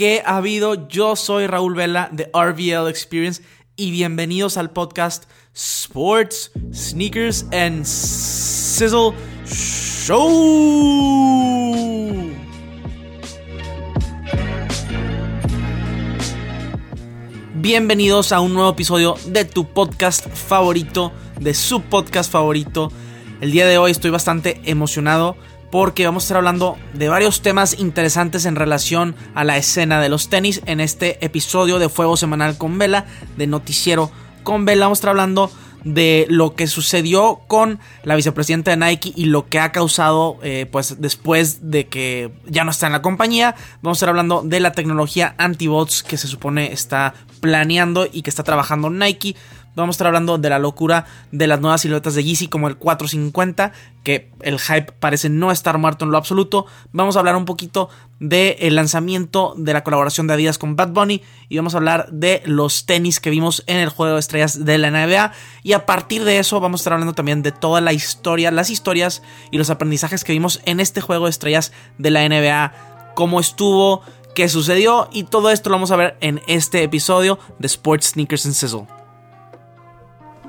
¿Qué ha habido? Yo soy Raúl Vela de RVL Experience y bienvenidos al podcast Sports, Sneakers and Sizzle Show. Bienvenidos a un nuevo episodio de tu podcast favorito, de su podcast favorito. El día de hoy estoy bastante emocionado porque vamos a estar hablando de varios temas interesantes en relación a la escena de los tenis en este episodio de Fuego Semanal con Vela, de Noticiero con Vela. Vamos a estar hablando de lo que sucedió con la vicepresidenta de Nike y lo que ha causado eh, pues después de que ya no está en la compañía. Vamos a estar hablando de la tecnología anti-bots que se supone está planeando y que está trabajando Nike. Vamos a estar hablando de la locura de las nuevas siluetas de Yeezy como el 450, que el hype parece no estar muerto en lo absoluto. Vamos a hablar un poquito del lanzamiento de la colaboración de Adidas con Bad Bunny y vamos a hablar de los tenis que vimos en el juego de estrellas de la NBA y a partir de eso vamos a estar hablando también de toda la historia, las historias y los aprendizajes que vimos en este juego de estrellas de la NBA, cómo estuvo, qué sucedió y todo esto lo vamos a ver en este episodio de Sports Sneakers and Sizzle.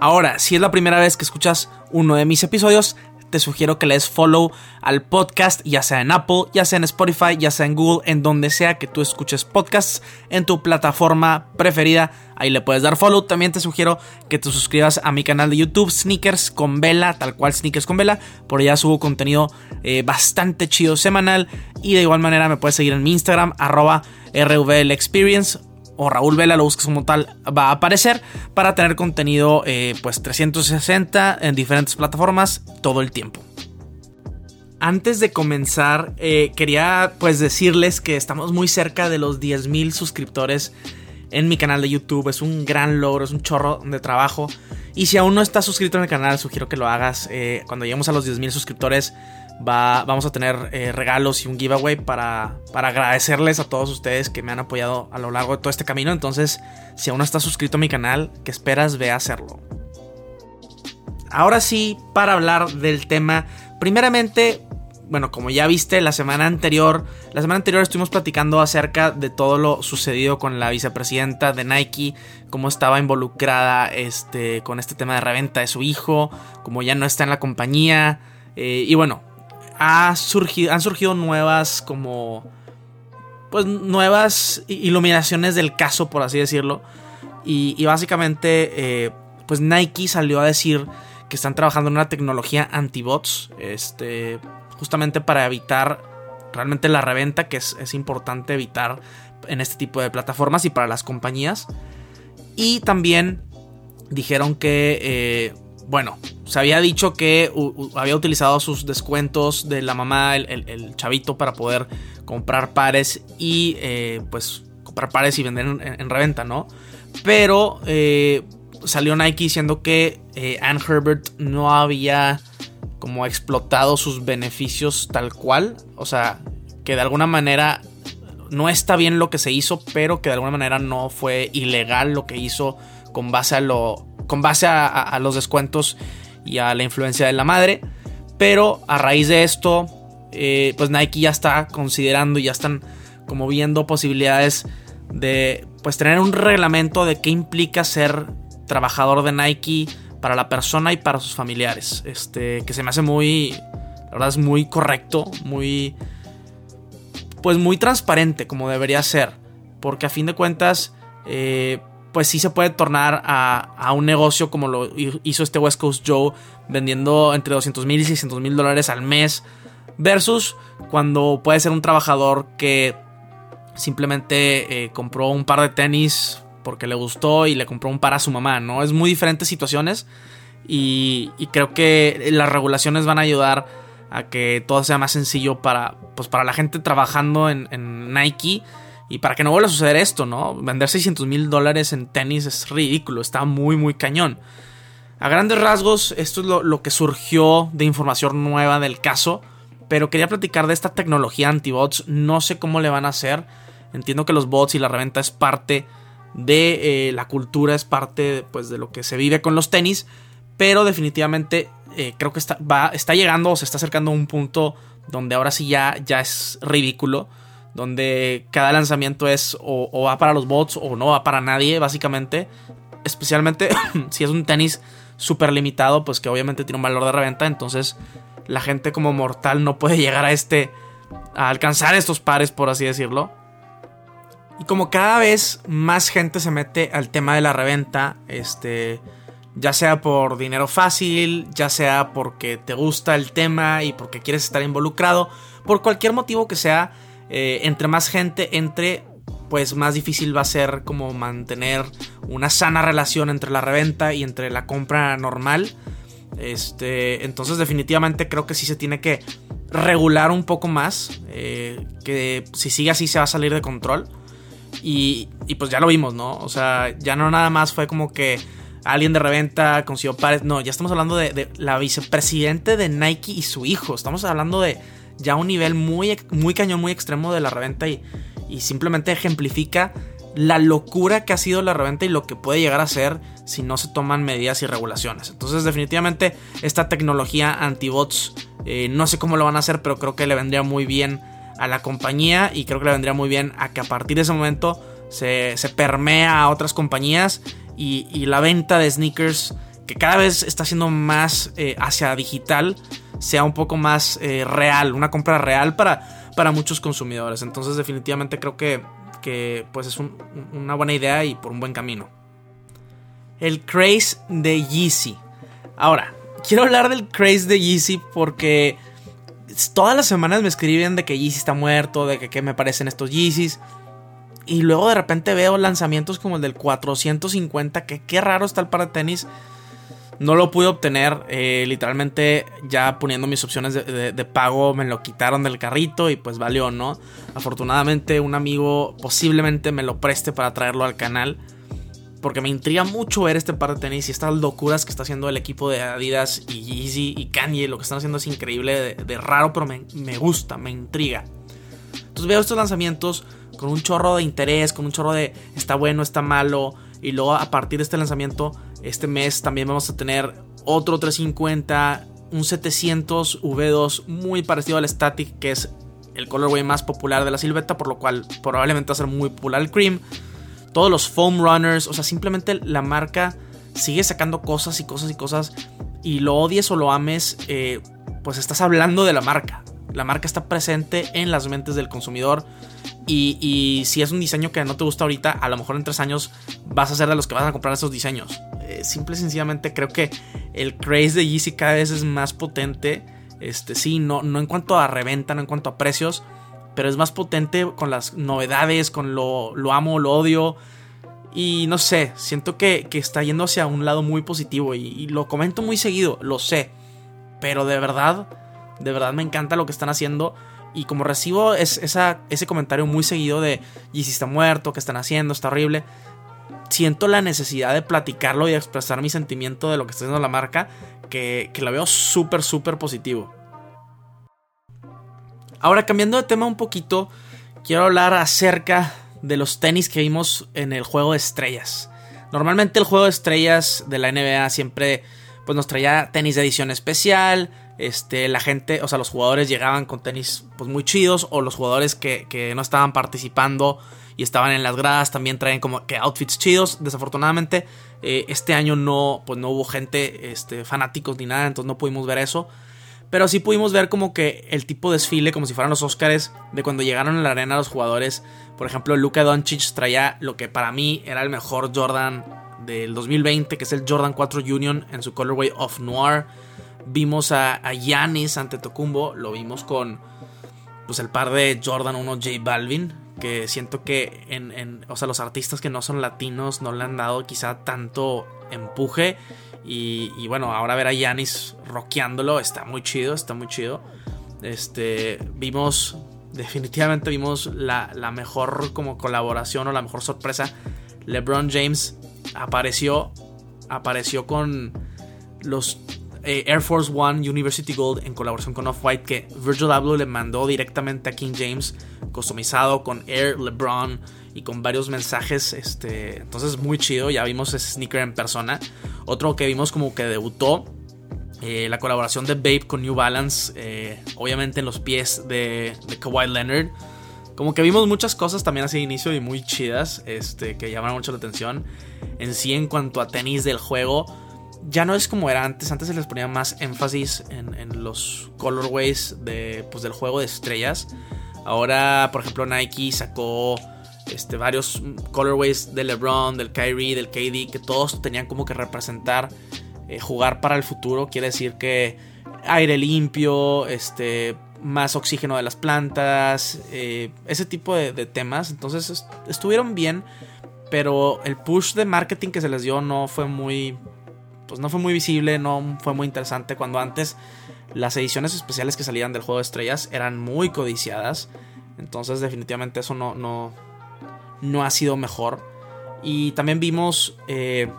Ahora, si es la primera vez que escuchas uno de mis episodios, te sugiero que le des follow al podcast, ya sea en Apple, ya sea en Spotify, ya sea en Google, en donde sea que tú escuches podcasts, en tu plataforma preferida. Ahí le puedes dar follow. También te sugiero que te suscribas a mi canal de YouTube, Sneakers con Vela, tal cual Sneakers con Vela. Por allá subo contenido eh, bastante chido semanal. Y de igual manera me puedes seguir en mi Instagram, arroba o Raúl Vela lo buscas como tal, va a aparecer para tener contenido eh, pues 360 en diferentes plataformas todo el tiempo. Antes de comenzar, eh, quería pues decirles que estamos muy cerca de los 10.000 suscriptores en mi canal de YouTube. Es un gran logro, es un chorro de trabajo. Y si aún no estás suscrito en el canal, sugiero que lo hagas. Eh, cuando lleguemos a los 10.000 suscriptores, vamos a tener eh, regalos y un giveaway para, para agradecerles a todos ustedes que me han apoyado a lo largo de todo este camino. Entonces, si aún no estás suscrito a mi canal, ¿qué esperas? Ve a hacerlo. Ahora sí, para hablar del tema, primeramente, bueno, como ya viste la semana anterior, la semana anterior estuvimos platicando acerca de todo lo sucedido con la vicepresidenta de Nike, cómo estaba involucrada este, con este tema de reventa de su hijo, como ya no está en la compañía, eh, y bueno, han surgido nuevas como... Pues nuevas iluminaciones del caso, por así decirlo. Y, básicamente, eh, pues Nike salió a decir que están trabajando en una tecnología anti-bots. Este, justamente para evitar realmente la reventa, que es, importante evitar en este tipo de plataformas y para las compañías. Y también dijeron que, eh, bueno, se había dicho que había utilizado sus descuentos de la mamá, el, chavito, para poder comprar pares y eh, pues comprar pares y vender en, reventa, ¿no? Pero eh, salió Nike diciendo que eh, Ann Herbert no había como explotado sus beneficios tal cual, o sea, que de alguna manera no está bien lo que se hizo, pero que de alguna manera no fue ilegal lo que hizo con base a lo con base a los descuentos y a la influencia de la madre. Pero a raíz de esto, eh, pues Nike ya está considerando y ya están como viendo posibilidades de pues tener un reglamento de qué implica ser trabajador de Nike para la persona y para sus familiares. Este, que se me hace muy, la verdad es muy correcto, muy, pues muy transparente como debería ser. Porque a fin de cuentas, eh, pues sí se puede tornar a, un negocio como lo hizo este West Coast Joe, vendiendo entre 200 mil y 600 mil dólares al mes, versus cuando puede ser un trabajador que simplemente eh, compró un par de tenis porque le gustó y le compró un par a su mamá, ¿no? Es muy diferentes situaciones y, creo que las regulaciones van a ayudar a que todo sea más sencillo para, pues para la gente trabajando en Nike y para que no vuelva a suceder esto, ¿no? Vender 600 mil dólares en tenis es ridículo, está muy, muy cañón. A grandes rasgos, esto es lo, que surgió de información nueva del caso. Pero quería platicar de esta tecnología anti-bots. No sé cómo le van a hacer. Entiendo que los bots y la reventa es parte de eh, la cultura, es parte pues, de lo que se vive con los tenis. Pero definitivamente eh, creo que está, va, está llegando o se está acercando a un punto donde ahora sí ya, ya es ridículo donde cada lanzamiento es o, va para los bots o no va para nadie, básicamente. Especialmente si es un tenis súper limitado, pues que obviamente tiene un valor de reventa, entonces la gente como mortal no puede llegar a este, a alcanzar estos pares, por así decirlo. Y como cada vez más gente se mete al tema de la reventa, este, ya sea por dinero fácil, ya sea porque te gusta el tema y porque quieres estar involucrado, por cualquier motivo que sea, eh, entre más gente entre, pues más difícil va a ser como mantener una sana relación entre la reventa y entre la compra normal. Este, entonces definitivamente creo que sí se tiene que regular un poco más, eh, que si sigue así se va a salir de control. Y, y pues ya lo vimos, ¿no? O sea, ya no nada más fue como que alguien de reventa consiguió pares. No, ya estamos hablando de, de, la vicepresidente de Nike y su hijo. Estamos hablando de ya un nivel muy, muy cañón, muy extremo de la reventa y, y simplemente ejemplifica la locura que ha sido la reventa y lo que puede llegar a ser si no se toman medidas y regulaciones. Entonces definitivamente esta tecnología anti-bots eh, no sé cómo lo van a hacer, pero creo que le vendría muy bien a la compañía y creo que le vendría muy bien a que a partir de ese momento se, se permea a otras compañías y, y, la venta de sneakers que cada vez está siendo más eh, hacia digital sea un poco más eh, real, una compra real para, para muchos consumidores. Entonces definitivamente creo que, que pues es un, una buena idea y por un buen camino. El craze de Yeezy. Ahora, quiero hablar del craze de Yeezy porque todas las semanas me escriben de que Yeezy está muerto, de que qué me parecen estos Yeezys. Y luego de repente veo lanzamientos como el del 450, que qué raro está el par de tenis. No lo pude obtener, eh, literalmente ya poniendo mis opciones de, pago me lo quitaron del carrito y pues valió, ¿no? Afortunadamente un amigo posiblemente me lo preste para traerlo al canal. Porque me intriga mucho ver este par de tenis y estas locuras que está haciendo el equipo de Adidas y Yeezy y Kanye. Lo que están haciendo es increíble, de, de raro, pero me, me gusta, me intriga. Entonces veo estos lanzamientos con un chorro de interés, con un chorro de está bueno, está malo. Y luego a partir de este lanzamiento, este mes también vamos a tener otro 350, un 700 V2 muy parecido al Static, que es el colorway más popular de la silueta, por lo cual probablemente va a ser muy popular el Cream. Todos los foam runners, o sea, simplemente la marca sigue sacando cosas y cosas y cosas. Y lo odies o lo ames, eh, pues estás hablando de la marca. La marca está presente en las mentes del consumidor. Y, si es un diseño que no te gusta ahorita, a lo mejor en tres años vas a ser de los que vas a comprar esos diseños. Eh, simple y sencillamente creo que el craze de Yeezy cada vez es más potente. Este, sí, no, no en cuanto a reventa, no en cuanto a precios, pero es más potente con las novedades, con lo, lo amo, lo odio. Y no sé, siento que, que, está yendo hacia un lado muy positivo y, y lo comento muy seguido, lo sé. Pero de verdad, de verdad me encanta lo que están haciendo. Y como recibo ese comentario muy seguido de y si está muerto, qué están haciendo, está horrible. Siento la necesidad de platicarlo y expresar mi sentimiento de lo que está haciendo la marca, que, que la veo súper, súper positivo. Ahora, cambiando de tema un poquito, quiero hablar acerca de los tenis que vimos en el juego de estrellas. Normalmente el juego de estrellas de la NBA siempre pues, nos traía tenis de edición especial, este, la gente, o sea, los jugadores llegaban con tenis pues muy chidos o los jugadores que, que, no estaban participando y estaban en las gradas también traen como que outfits chidos. Desafortunadamente eh, este año no, pues no hubo gente, este, fanáticos ni nada, entonces no pudimos ver eso. Pero sí pudimos ver como que el tipo de desfile, como si fueran los Oscars, de cuando llegaron a la arena los jugadores. Por ejemplo, Luka Doncic traía lo que para mí era el mejor Jordan del 2020, que es el Jordan 4 Union en su colorway of Noir. Vimos a Yanis ante Tocumbo, lo vimos con pues el par de Jordan 1 J Balvin, que siento que en, en, o sea, los artistas que no son latinos no le han dado quizá tanto empuje. Y, y bueno, ahora ver a Yanis rockeándolo está muy chido, está muy chido. Este, vimos, definitivamente vimos la, la mejor como colaboración o la mejor sorpresa. LeBron James apareció, apareció con los eh, Air Force One University Gold en colaboración con Off-White que Virgil Abloh le mandó directamente a King James, customizado con Air LeBron y con varios mensajes. Este, entonces, muy chido. Ya vimos ese sneaker en persona. Otro que vimos como que debutó. Eh, la colaboración de Babe con New Balance. Eh, obviamente en los pies de, Kawhi Leonard. como que vimos muchas cosas también así de inicio y muy chidas, este, que llamaron mucho la atención. En sí, en cuanto a tenis del juego, ya no es como era antes. Antes se les ponía más énfasis en, los colorways de, pues, del juego de estrellas. Ahora, por ejemplo, Nike sacó este, varios colorways de LeBron, del Kyrie, del KD, que todos tenían como que representar eh, jugar para el futuro. Quiere decir que aire limpio, este, más oxígeno de las plantas, eh, ese tipo de temas. Entonces estuvieron bien, pero el push de marketing que se les dio no fue muy pues no fue muy visible, no fue muy interesante cuando antes las ediciones especiales que salían del juego de estrellas eran muy codiciadas. Entonces definitivamente eso no, no, no ha sido mejor. Y también vimos eh,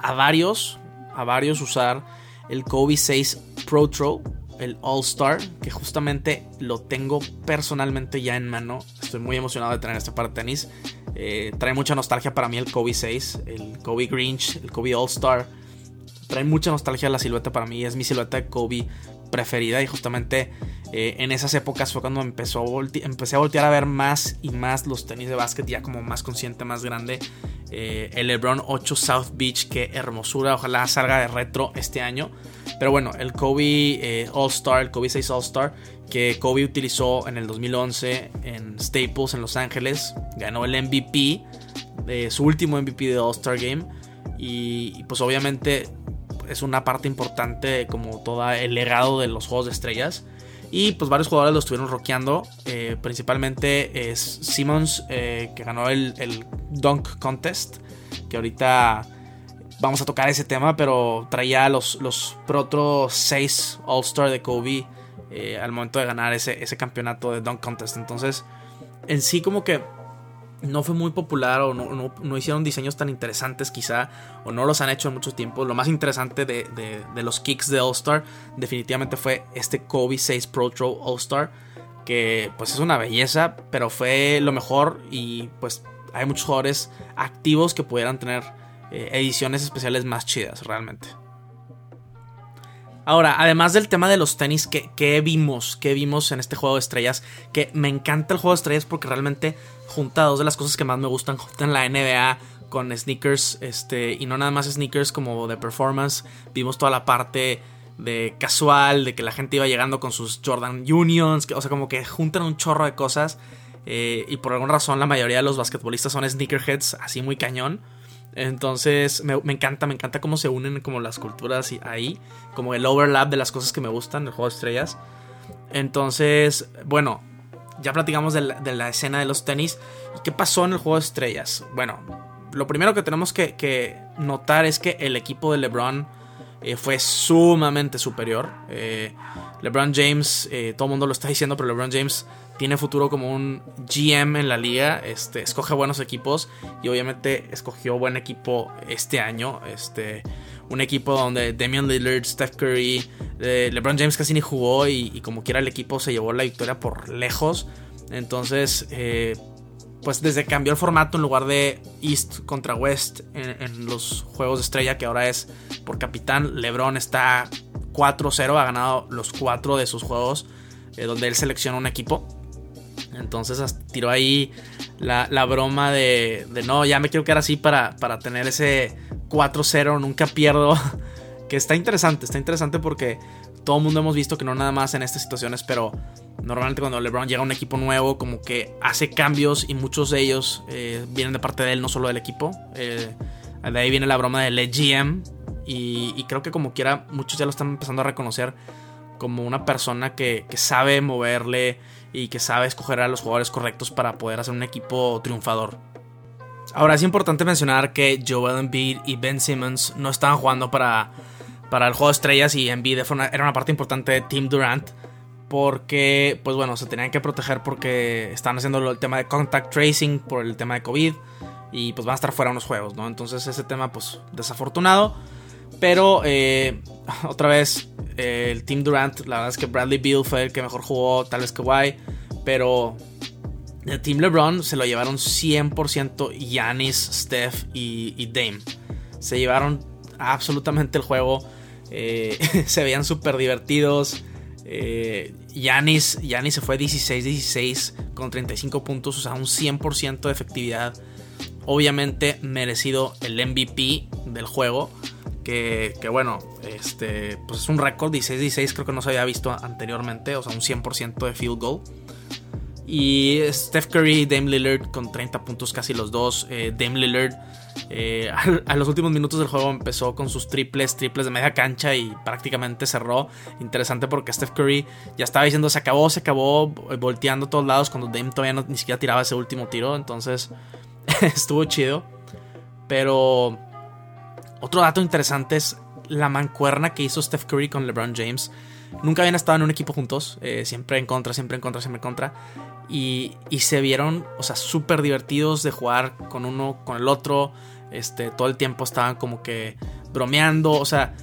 a varios, a varios usar el Kobe 6 Pro Throw, el All Star, que justamente lo tengo personalmente ya en mano. Estoy muy emocionado de tener este par de tenis. Eh, trae mucha nostalgia para mí el Kobe 6, el Kobe Grinch, el Kobe All Star trae mucha nostalgia la silueta para mí. Es mi silueta de Kobe preferida y justamente eh, en esas épocas fue cuando empezó empecé a voltear a ver más y más los tenis de básquet ya como más consciente, más grande. Eh, el LeBron 8 South Beach, qué hermosura, ojalá salga de retro este año. Pero bueno, el Kobe eh, All Star, el Kobe 6 All Star, que Kobe utilizó en el 2011 en Staples en Los Ángeles, ganó el MVP, su último MVP de All Star Game. y pues obviamente es una parte importante como todo el legado de los juegos de estrellas. Y pues varios jugadores lo estuvieron rockeando. Eh, principalmente es Simmons, eh, que ganó el, Dunk Contest. Que ahorita vamos a tocar ese tema, pero traía los, los Pro 6 All-Star de Kobe eh, al momento de ganar ese, ese campeonato de Dunk Contest. Entonces, en sí como que no fue muy popular o no, hicieron diseños tan interesantes quizá o no los han hecho en mucho tiempo. Lo más interesante de, los kicks de All Star definitivamente fue este Kobe 6 Pro Throw All Star que pues es una belleza pero fue lo mejor y pues hay muchos jugadores activos que pudieran tener eh, ediciones especiales más chidas realmente. Ahora, además del tema de los tenis, ¿qué, vimos? ¿Qué vimos en este juego de estrellas? Que me encanta el juego de estrellas porque realmente junta dos de las cosas que más me gustan. en la NBA con sneakers, este, y no nada más sneakers como de performance. Vimos toda la parte de casual, de que la gente iba llegando con sus Jordan Unions, o sea, como que juntan un chorro de cosas. Eh, y por alguna razón la mayoría de los basquetbolistas son sneakerheads, así muy cañón. Entonces me, encanta, me encanta cómo se unen como las culturas ahí, como el overlap de las cosas que me gustan del juego de estrellas. Entonces, bueno, ya platicamos de la, escena de los tenis. ¿Y qué pasó en el juego de estrellas? Bueno, lo primero que tenemos que, notar es que el equipo de LeBron eh, fue sumamente superior. Eh, LeBron James, eh, todo el mundo lo está diciendo, pero LeBron James tiene futuro como un GM en la liga, este, escoge buenos equipos y obviamente escogió buen equipo este año, este, un equipo donde Damian Lillard, Steph Curry, LeBron James casi ni jugó y, como quiera el equipo se llevó la victoria por lejos, entonces pues desde cambió el formato en lugar de East contra West en, los juegos de estrella que ahora es por capitán, LeBron está 4-0, ha ganado los 4 de sus juegos eh, donde él selecciona un equipo. Entonces tiró ahí la, broma de, no, ya me quiero quedar así para, para tener ese 4-0, nunca pierdo. que está interesante, está interesante porque todo el mundo hemos visto que no nada más en estas situaciones, pero normalmente cuando LeBron llega a un equipo nuevo, como que hace cambios y muchos de ellos eh, vienen de parte de él, no solo del equipo. Eh, de ahí viene la broma del GM y, creo que como quiera muchos ya lo están empezando a reconocer como una persona que, que sabe moverle y que sabe escoger a los jugadores correctos para poder hacer un equipo triunfador. Ahora es importante mencionar que Joel Embiid y Ben Simmons no estaban jugando para, para el juego de estrellas y Embiid era una parte importante de Team Durant porque pues bueno, se tenían que proteger porque están haciendo el tema de contact tracing por el tema de COVID y pues van a estar fuera unos juegos, ¿no? Entonces ese tema pues desafortunado, pero eh, otra vez el Team Durant, la verdad es que Bradley Beal fue el que mejor jugó, tal vez que Kawhi, pero el Team LeBron se lo llevaron 100% Giannis, Steph y, Dame. Se llevaron absolutamente el juego, eh, se veían súper divertidos. Eh, Giannis, se fue 16-16 con 35 puntos, o sea, un 100% de efectividad. Obviamente merecido el MVP del juego. Que, que, bueno, este, pues es un récord, 16-16 creo que no se había visto anteriormente, o sea, un 100% de field goal. Y Steph Curry y Dame Lillard con 30 puntos casi los dos. Eh, Dame Lillard eh, a, los últimos minutos del juego empezó con sus triples, triples de media cancha y prácticamente cerró. Interesante porque Steph Curry ya estaba diciendo se acabó, se acabó, volteando a todos lados cuando Dame todavía no, ni siquiera tiraba ese último tiro. Entonces estuvo chido. Pero otro dato interesante es la mancuerna que hizo Steph Curry con LeBron James. Nunca habían estado en un equipo juntos, eh, siempre en contra, siempre en contra, siempre en contra. Y, se vieron, o sea, súper divertidos de jugar con uno, con el otro. Este, todo el tiempo estaban como que bromeando, o sea,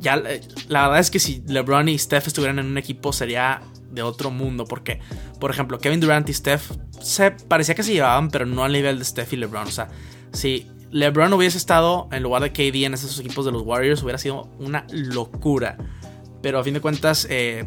ya la verdad es que si LeBron y Steph estuvieran en un equipo sería de otro mundo, porque, por ejemplo, Kevin Durant y Steph se parecía que se llevaban, pero no al nivel de Steph y LeBron, o sea, si LeBron hubiese estado en lugar de KD en esos equipos de los Warriors, hubiera sido una locura. Pero a fin de cuentas, eh,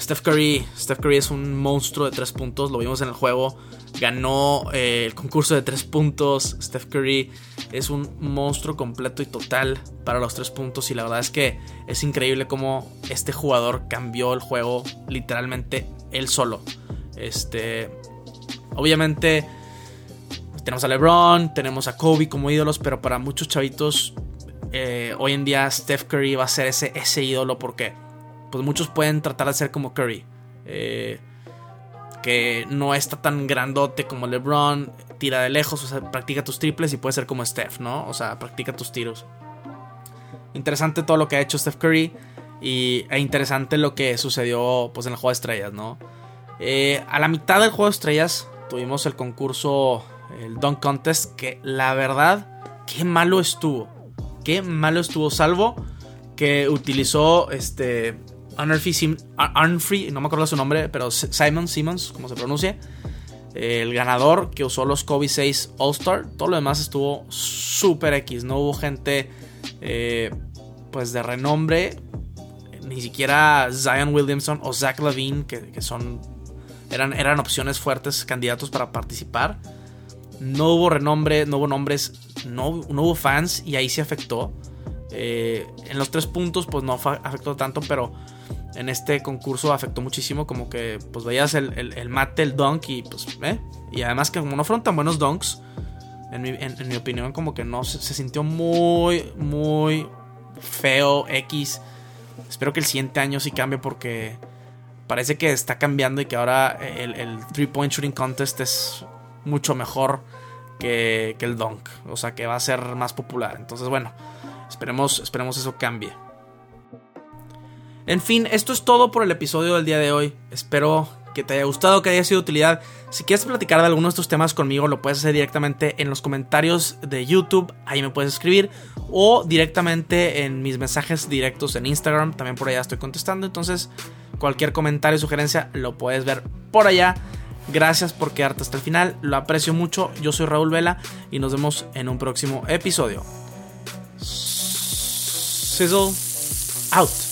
Steph Curry, Steph Curry es un monstruo de tres puntos, lo vimos en el juego, ganó eh, el concurso de tres puntos, Steph Curry es un monstruo completo y total para los tres puntos y la verdad es que es increíble cómo este jugador cambió el juego literalmente él solo. Este, obviamente tenemos a LeBron, tenemos a Kobe como ídolos, pero para muchos chavitos eh, hoy en día Steph Curry va a ser ese, ese ídolo porque pues muchos pueden tratar de ser como Curry. Eh, que no está tan grandote como LeBron, tira de lejos, o sea, practica tus triples y puede ser como Steph, ¿no? O sea, practica tus tiros. Interesante todo lo que ha hecho Steph Curry y, e interesante lo que sucedió pues, en el juego de estrellas, ¿no? Eh, a la mitad del juego de estrellas tuvimos el concurso, el Dunk Contest, que la verdad, qué malo estuvo. Qué malo estuvo, salvo que utilizó este Arnfree, no me acuerdo su nombre, pero Simon Simmons, como se pronuncia. El ganador que usó los Kobe 6 All-Star. Todo lo demás estuvo super X. No hubo gente eh, pues de renombre. Ni siquiera Zion Williamson o Zach Lavine, que, son. Eran, eran opciones fuertes, candidatos para participar. No hubo renombre, no hubo nombres, no, no hubo fans y ahí se afectó. Eh, en los tres puntos, pues no afectó tanto, pero en este concurso afectó muchísimo. Como que pues veías el, mate, el dunk y pues, ¿eh? Y además que como no fueron tan buenos dunks, en mi, opinión, como que no se, sintió muy, muy feo X. Espero que el siguiente año sí cambie porque parece que está cambiando y que ahora el, el Three Point Shooting Contest es mucho mejor que, el dunk. O sea que va a ser más popular. Entonces, bueno. Esperemos, esperemos eso cambie. En fin, esto es todo por el episodio del día de hoy. Espero que te haya gustado, que haya sido de utilidad. Si quieres platicar de alguno de estos temas conmigo, lo puedes hacer directamente en los comentarios de YouTube, ahí me puedes escribir, o directamente en mis mensajes directos en Instagram, también por allá estoy contestando. Entonces, cualquier comentario o sugerencia lo puedes ver por allá. Gracias por quedarte hasta el final, lo aprecio mucho. Yo soy Raúl Vela y nos vemos en un próximo episodio. Sizzle out.